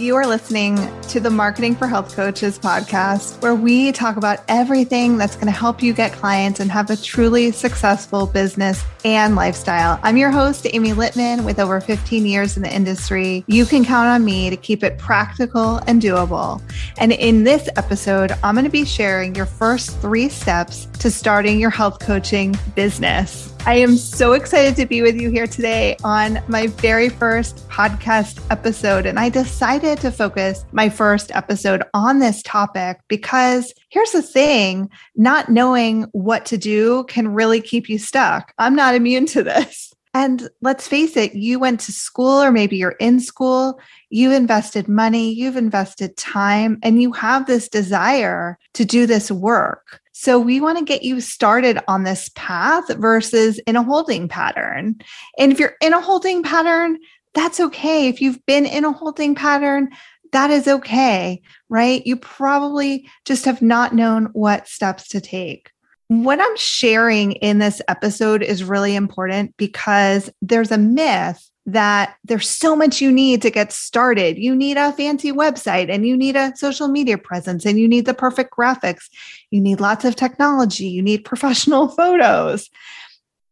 You are listening to the Marketing for Health Coaches podcast, where we talk about everything that's going to help you get clients and have a truly successful business and lifestyle. I'm your host, Amy Lippmann, with over 15 years in the industry. You can count on me to keep it practical and doable. And in this episode, I'm going to be sharing your first three steps to starting your health coaching business. I am so excited to be with you here today on my very first podcast episode. And I decided to focus my first episode on this topic because here's the thing not knowing what to do can really keep you stuck. I'm not immune to this. And let's face it, you went to school, or maybe you're in school, you invested money, you've invested time, and you have this desire to do this work. So we want to get you started on this path versus in a holding pattern. And if you're in a holding pattern, that's okay. If you've been in a holding pattern, that is okay, right? You probably just have not known what steps to take. What I'm sharing in this episode is really important because there's a myth that there's so much you need to get started. You need a fancy website and you need a social media presence and you need the perfect graphics. You need lots of technology. You need professional photos.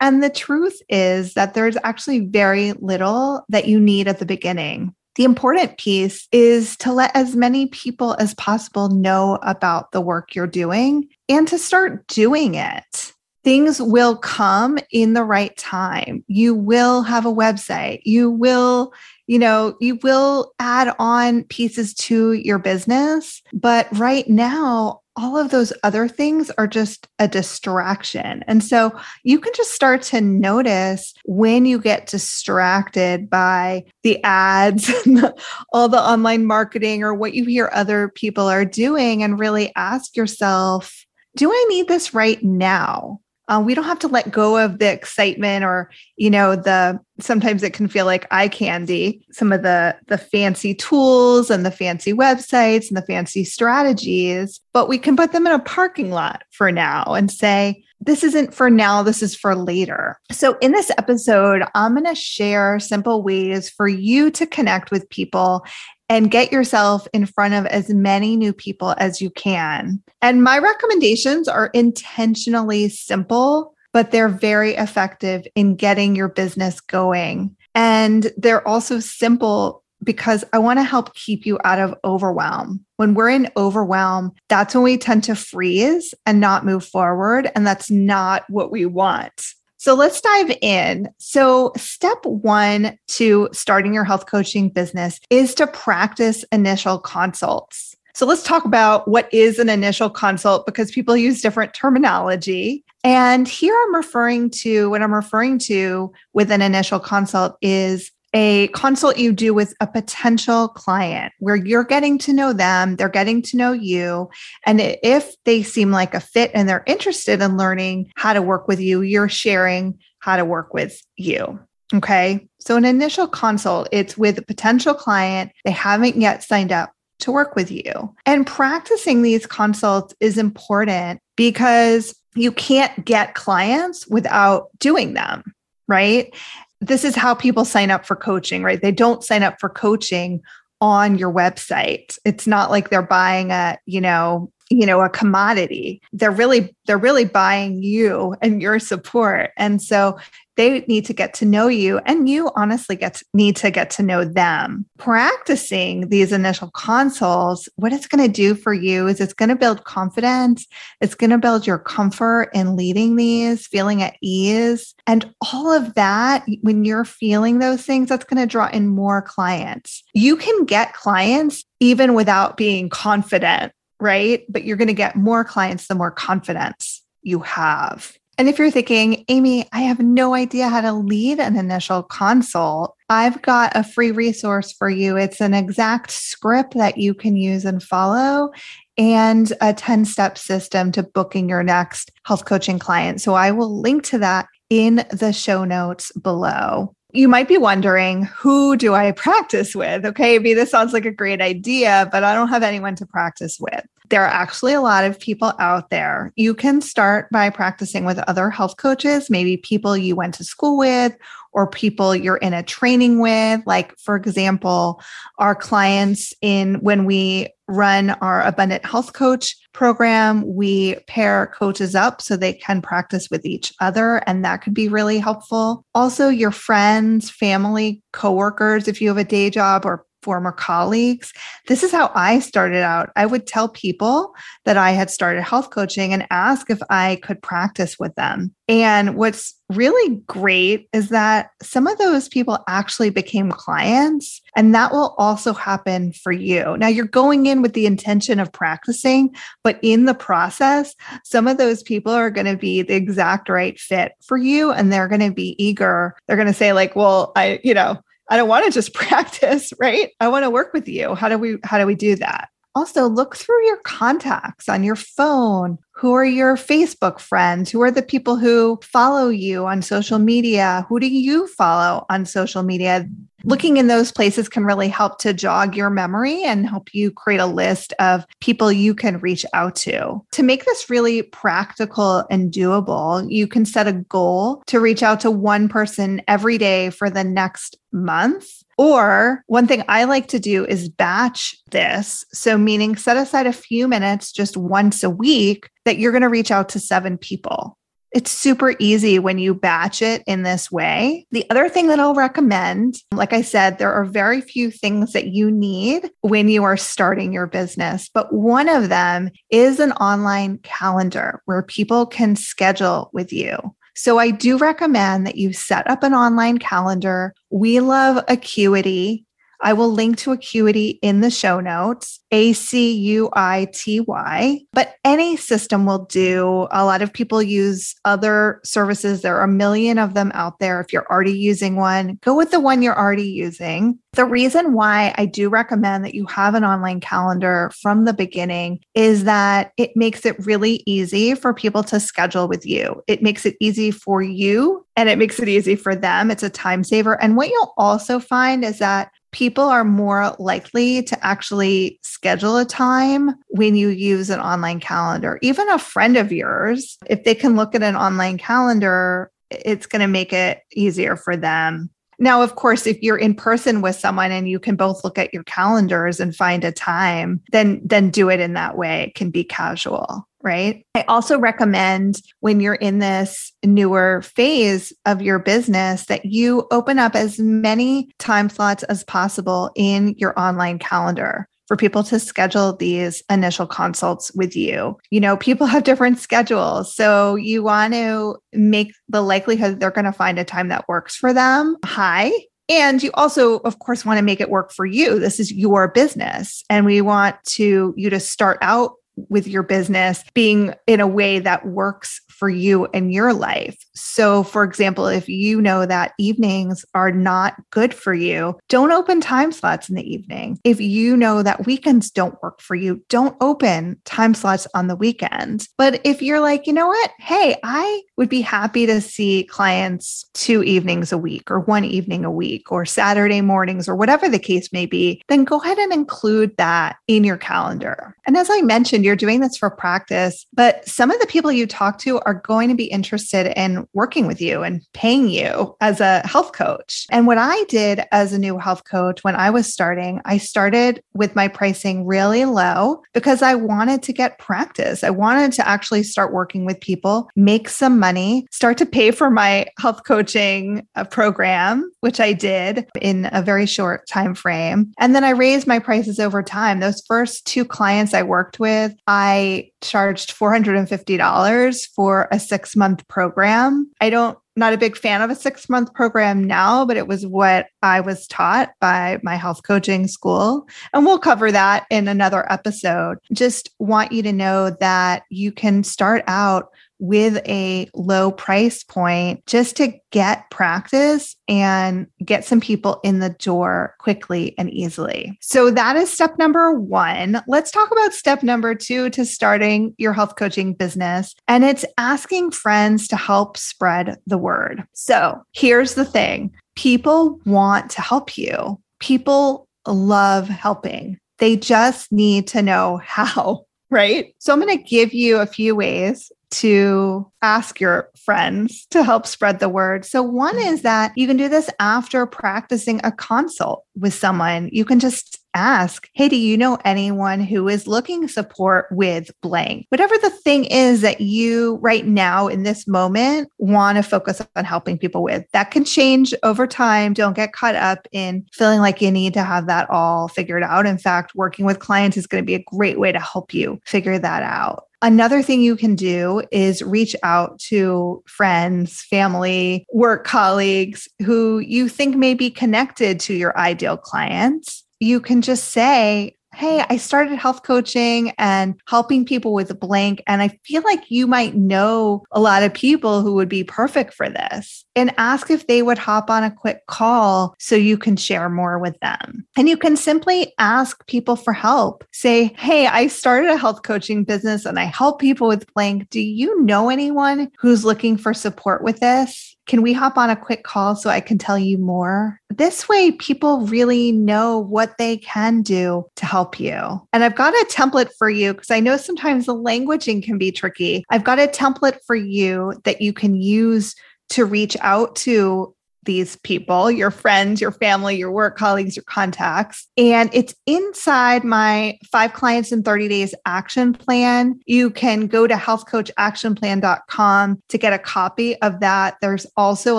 And the truth is that there's actually very little that you need at the beginning. The important piece is to let as many people as possible know about the work you're doing and to start doing it things will come in the right time. You will have a website. You will, you know, you will add on pieces to your business. But right now, all of those other things are just a distraction. And so you can just start to notice when you get distracted by the ads, and all the online marketing, or what you hear other people are doing, and really ask yourself, do I need this right now? Uh, we don't have to let go of the excitement or you know the sometimes it can feel like eye candy some of the the fancy tools and the fancy websites and the fancy strategies but we can put them in a parking lot for now and say this isn't for now, this is for later. So, in this episode, I'm going to share simple ways for you to connect with people and get yourself in front of as many new people as you can. And my recommendations are intentionally simple, but they're very effective in getting your business going. And they're also simple because I want to help keep you out of overwhelm. When we're in overwhelm, that's when we tend to freeze and not move forward. And that's not what we want. So let's dive in. So, step one to starting your health coaching business is to practice initial consults. So, let's talk about what is an initial consult because people use different terminology. And here I'm referring to what I'm referring to with an initial consult is a consult you do with a potential client where you're getting to know them, they're getting to know you. And if they seem like a fit and they're interested in learning how to work with you, you're sharing how to work with you. Okay. So, an initial consult, it's with a potential client. They haven't yet signed up to work with you. And practicing these consults is important because you can't get clients without doing them right? This is how people sign up for coaching, right? They don't sign up for coaching on your website. It's not like they're buying a, you know, you know, a commodity. They're really they're really buying you and your support. And so they need to get to know you and you honestly get to, need to get to know them practicing these initial consults what it's going to do for you is it's going to build confidence it's going to build your comfort in leading these feeling at ease and all of that when you're feeling those things that's going to draw in more clients you can get clients even without being confident right but you're going to get more clients the more confidence you have and if you're thinking, Amy, I have no idea how to lead an initial consult, I've got a free resource for you. It's an exact script that you can use and follow and a 10 step system to booking your next health coaching client. So I will link to that in the show notes below. You might be wondering, who do I practice with? Okay, maybe this sounds like a great idea, but I don't have anyone to practice with. There are actually a lot of people out there. You can start by practicing with other health coaches, maybe people you went to school with or people you're in a training with. Like, for example, our clients in when we run our abundant health coach program. We pair coaches up so they can practice with each other and that could be really helpful. Also your friends family coworkers if you have a day job or former colleagues. This is how I started out. I would tell people that I had started health coaching and ask if I could practice with them. And what's really great is that some of those people actually became clients, and that will also happen for you. Now, you're going in with the intention of practicing, but in the process, some of those people are going to be the exact right fit for you, and they're going to be eager. They're going to say, like, well, I, you know, I don't want to just practice, right? I want to work with you. How do we how do we do that? Also, look through your contacts on your phone. Who are your Facebook friends? Who are the people who follow you on social media? Who do you follow on social media? Looking in those places can really help to jog your memory and help you create a list of people you can reach out to. To make this really practical and doable, you can set a goal to reach out to one person every day for the next month or one thing I like to do is batch this. So, meaning set aside a few minutes just once a week that you're going to reach out to seven people. It's super easy when you batch it in this way. The other thing that I'll recommend, like I said, there are very few things that you need when you are starting your business, but one of them is an online calendar where people can schedule with you. So I do recommend that you set up an online calendar. We love Acuity. I will link to Acuity in the show notes, A C U I T Y. But any system will do. A lot of people use other services. There are a million of them out there. If you're already using one, go with the one you're already using. The reason why I do recommend that you have an online calendar from the beginning is that it makes it really easy for people to schedule with you. It makes it easy for you and it makes it easy for them. It's a time saver. And what you'll also find is that people are more likely to actually schedule a time when you use an online calendar. Even a friend of yours, if they can look at an online calendar, it's going to make it easier for them. Now, of course, if you're in person with someone and you can both look at your calendars and find a time, then then do it in that way. It can be casual right? I also recommend when you're in this newer phase of your business that you open up as many time slots as possible in your online calendar for people to schedule these initial consults with you. You know, people have different schedules. So you want to make the likelihood they're going to find a time that works for them high. And you also, of course, want to make it work for you. This is your business. And we want to you to start out with your business being in a way that works for you and your life. So, for example, if you know that evenings are not good for you, don't open time slots in the evening. If you know that weekends don't work for you, don't open time slots on the weekend. But if you're like, you know what? Hey, I would be happy to see clients two evenings a week or one evening a week or Saturday mornings or whatever the case may be, then go ahead and include that in your calendar. And as I mentioned, you're doing this for practice, but some of the people you talk to are going to be interested in working with you and paying you as a health coach. And what I did as a new health coach when I was starting, I started with my pricing really low because I wanted to get practice. I wanted to actually start working with people, make some money, start to pay for my health coaching uh, program, which I did in a very short time frame. And then I raised my prices over time. Those first two clients I worked with, I charged $450 for a six month program. I don't not a big fan of a six month program now, but it was what I was taught by my health coaching school. And we'll cover that in another episode. Just want you to know that you can start out with a low price point just to get practice and get some people in the door quickly and easily. So that is step number one. Let's talk about step number two to starting your health coaching business. And it's asking friends to help spread the word. So here's the thing people want to help you, people love helping. They just need to know how right? So I'm going to give you a few ways to ask your friends to help spread the word. So, one mm. is that you can do this after practicing a consult with someone. You can just ask, Hey, do you know anyone who is looking support with blank? Whatever the thing is that you right now in this moment want to focus on helping people with, that can change over time. Don't get caught up in feeling like you need to have that all figured out. In fact, working with clients is going to be a great way to help you figure that out. Another thing you can do is reach out to friends, family, work colleagues who you think may be connected to your ideal clients. You can just say, Hey, I started health coaching and helping people with a blank. And I feel like you might know a lot of people who would be perfect for this. And ask if they would hop on a quick call so you can share more with them. And you can simply ask people for help. Say, Hey, I started a health coaching business and I help people with blank. Do you know anyone who's looking for support with this? Can we hop on a quick call so I can tell you more? This way, people really know what they can do to help you. And I've got a template for you because I know sometimes the languaging can be tricky. I've got a template for you that you can use to reach out to these people, your friends, your family, your work colleagues, your contacts. And it's inside my five clients in 30 days action plan. You can go to healthcoachactionplan.com to get a copy of that. There's also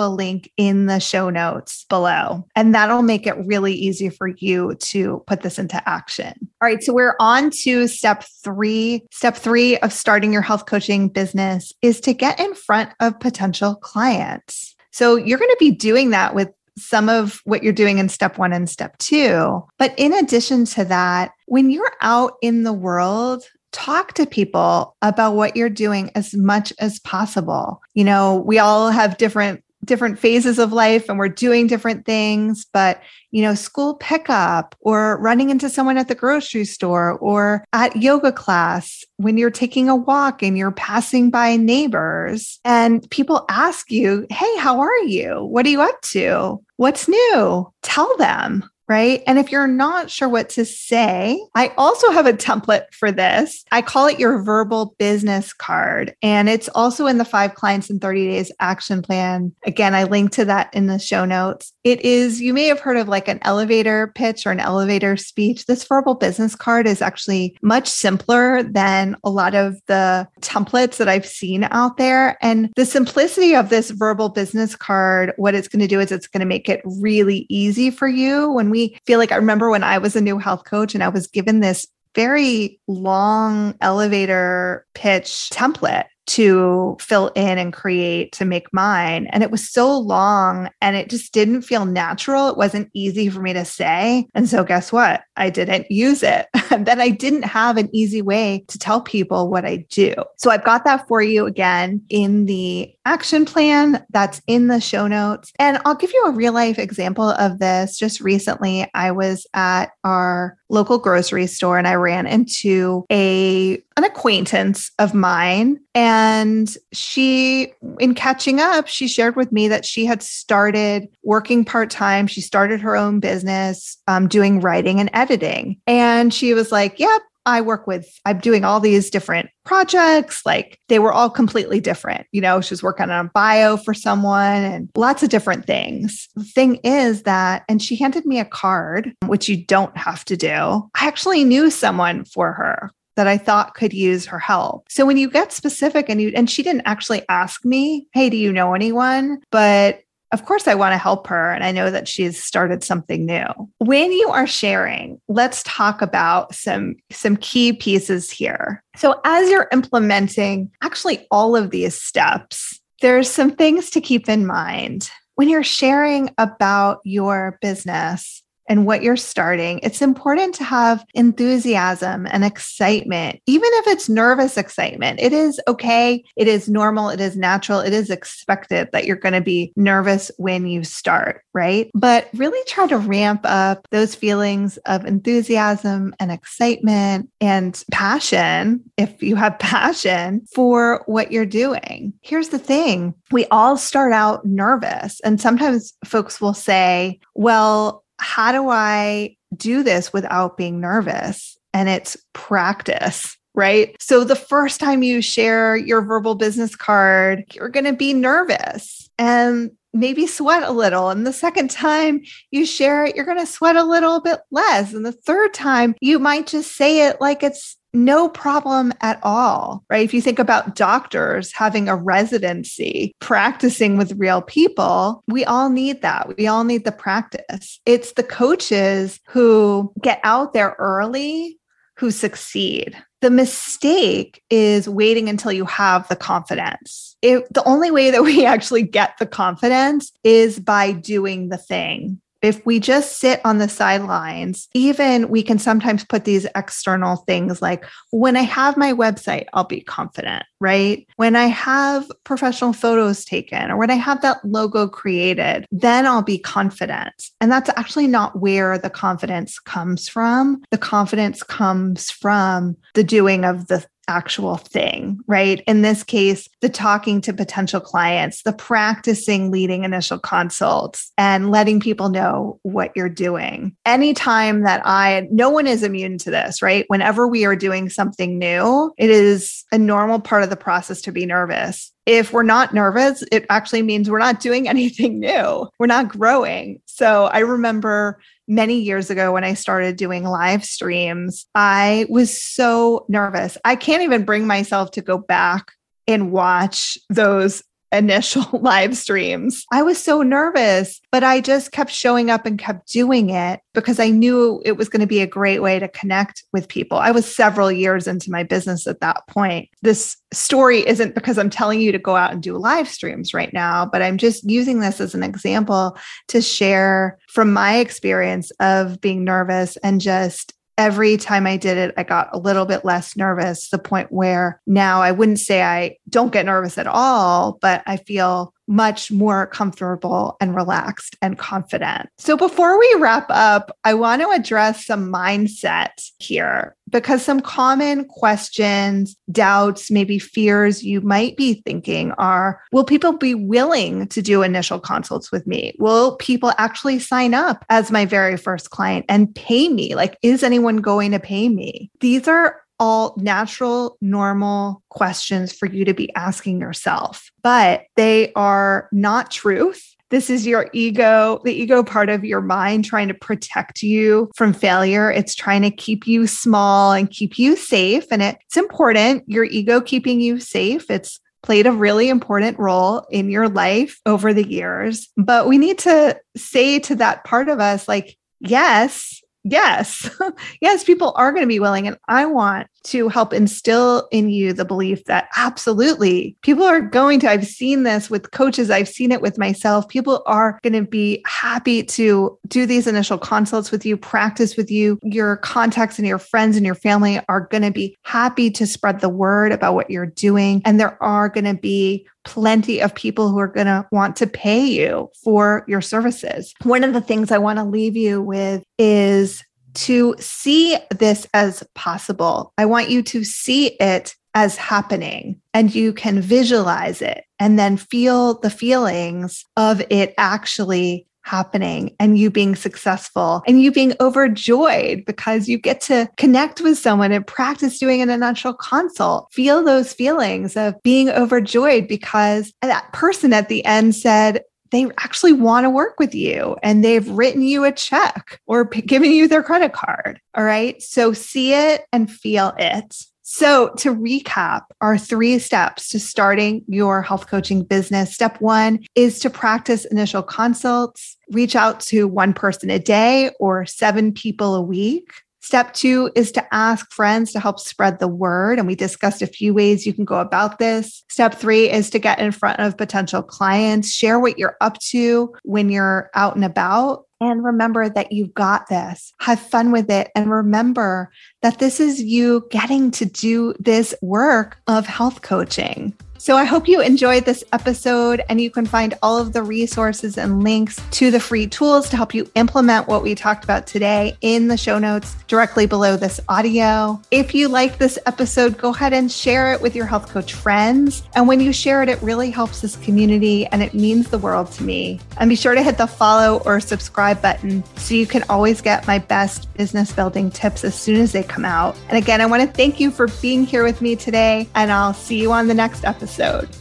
a link in the show notes below, and that'll make it really easy for you to put this into action. All right. So we're on to step three. Step three of starting your health coaching business is to get in front of potential clients. So you're going to be doing that with some of what you're doing in step one and step two. But in addition to that, when you're out in the world, talk to people about what you're doing as much as possible. You know, we all have different different phases of life and we're doing different things but you know school pickup or running into someone at the grocery store or at yoga class when you're taking a walk and you're passing by neighbors and people ask you hey how are you? What are you up to? What's new? Tell them right? And if you're not sure what to say, I also have a template for this. I call it your verbal business card. And it's also in the five clients in 30 days action plan. Again, I link to that in the show notes. It is, you may have heard of like an elevator pitch or an elevator speech. This verbal business card is actually much simpler than a lot of the templates that I've seen out there. And the simplicity of this verbal business card, what it's going to do is it's going to make it really easy for you when we we feel like I remember when I was a new health coach and I was given this very long elevator pitch template to fill in and create to make mine. And it was so long and it just didn't feel natural. It wasn't easy for me to say. And so, guess what? I didn't use it. and then I didn't have an easy way to tell people what I do. So, I've got that for you again in the action plan that's in the show notes. And I'll give you a real life example of this. Just recently, I was at our local grocery store and I ran into a an acquaintance of mine. And she in catching up she shared with me that she had started working part-time. She started her own business um, doing writing and editing. And she was like yep I work with, I'm doing all these different projects. Like they were all completely different. You know, she was working on a bio for someone and lots of different things. The thing is that, and she handed me a card, which you don't have to do. I actually knew someone for her that I thought could use her help. So when you get specific and you and she didn't actually ask me, "Hey, do you know anyone?" but of course, I want to help her. And I know that she's started something new. When you are sharing, let's talk about some, some key pieces here. So, as you're implementing actually all of these steps, there's some things to keep in mind. When you're sharing about your business, and what you're starting, it's important to have enthusiasm and excitement, even if it's nervous excitement. It is okay. It is normal. It is natural. It is expected that you're going to be nervous when you start, right? But really try to ramp up those feelings of enthusiasm and excitement and passion, if you have passion for what you're doing. Here's the thing we all start out nervous. And sometimes folks will say, well, how do I do this without being nervous? And it's practice right? So the first time you share your verbal business card, you're going to be nervous. And maybe sweat a little. And the second time you share it, you're going to sweat a little bit less. And the third time, you might just say it like it's no problem at all, right? If you think about doctors having a residency, practicing with real people, we all need that. We all need the practice. It's the coaches who get out there early who succeed. The mistake is waiting until you have the confidence. It, the only way that we actually get the confidence is by doing the thing if we just sit on the sidelines, even we can sometimes put these external things like when I have my website, I'll be confident, right? When I have professional photos taken or when I have that logo created, then I'll be confident. And that's actually not where the confidence comes from. The confidence comes from the doing of the actual thing, right? In this case, the talking to potential clients, the practicing leading initial consults and letting people know what you're doing. Anytime that I, no one is immune to this, right? Whenever we are doing something new, it is a normal part of the process to be nervous if we're not nervous, it actually means we're not doing anything new. We're not growing. So I remember many years ago when I started doing live streams, I was so nervous. I can't even bring myself to go back and watch those initial live streams. I was so nervous, but I just kept showing up and kept doing it because I knew it was going to be a great way to connect with people. I was several years into my business at that point. This story isn't because I'm telling you to go out and do live streams right now, but I'm just using this as an example to share from my experience of being nervous and just every time I did it, I got a little bit less nervous, the point where now I wouldn't say I don't get nervous at all, but I feel much more comfortable and relaxed and confident. So, before we wrap up, I want to address some mindset here because some common questions, doubts, maybe fears you might be thinking are Will people be willing to do initial consults with me? Will people actually sign up as my very first client and pay me? Like, is anyone going to pay me? These are all natural, normal questions for you to be asking yourself, but they are not truth. This is your ego, the ego part of your mind trying to protect you from failure. It's trying to keep you small and keep you safe. And it's important, your ego keeping you safe. It's played a really important role in your life over the years. But we need to say to that part of us, like, yes, yes, yes, people are going to be willing. And I want to help instill in you the belief that absolutely people are going to. I've seen this with coaches, I've seen it with myself. People are going to be happy to do these initial consults with you, practice with you. Your contacts and your friends and your family are going to be happy to spread the word about what you're doing. And there are going to be plenty of people who are going to want to pay you for your services. One of the things I want to leave you with is to see this as possible. I want you to see it as happening and you can visualize it and then feel the feelings of it actually happening and you being successful and you being overjoyed because you get to connect with someone and practice doing an initial consult. Feel those feelings of being overjoyed because that person at the end said, they actually want to work with you and they've written you a check or p- given you their credit card. All right. So see it and feel it. So, to recap, our three steps to starting your health coaching business. Step one is to practice initial consults, reach out to one person a day or seven people a week. Step two is to ask friends to help spread the word. And we discussed a few ways you can go about this. Step three is to get in front of potential clients, share what you're up to when you're out and about. And remember that you've got this. Have fun with it. And remember that this is you getting to do this work of health coaching. So I hope you enjoyed this episode and you can find all of the resources and links to the free tools to help you implement what we talked about today in the show notes directly below this audio. If you like this episode, go ahead and share it with your health coach friends. And when you share it, it really helps this community and it means the world to me. And be sure to hit the follow or subscribe button so you can always get my best business building tips as soon as they come out. And again, I want to thank you for being here with me today, and I'll see you on the next episode episode.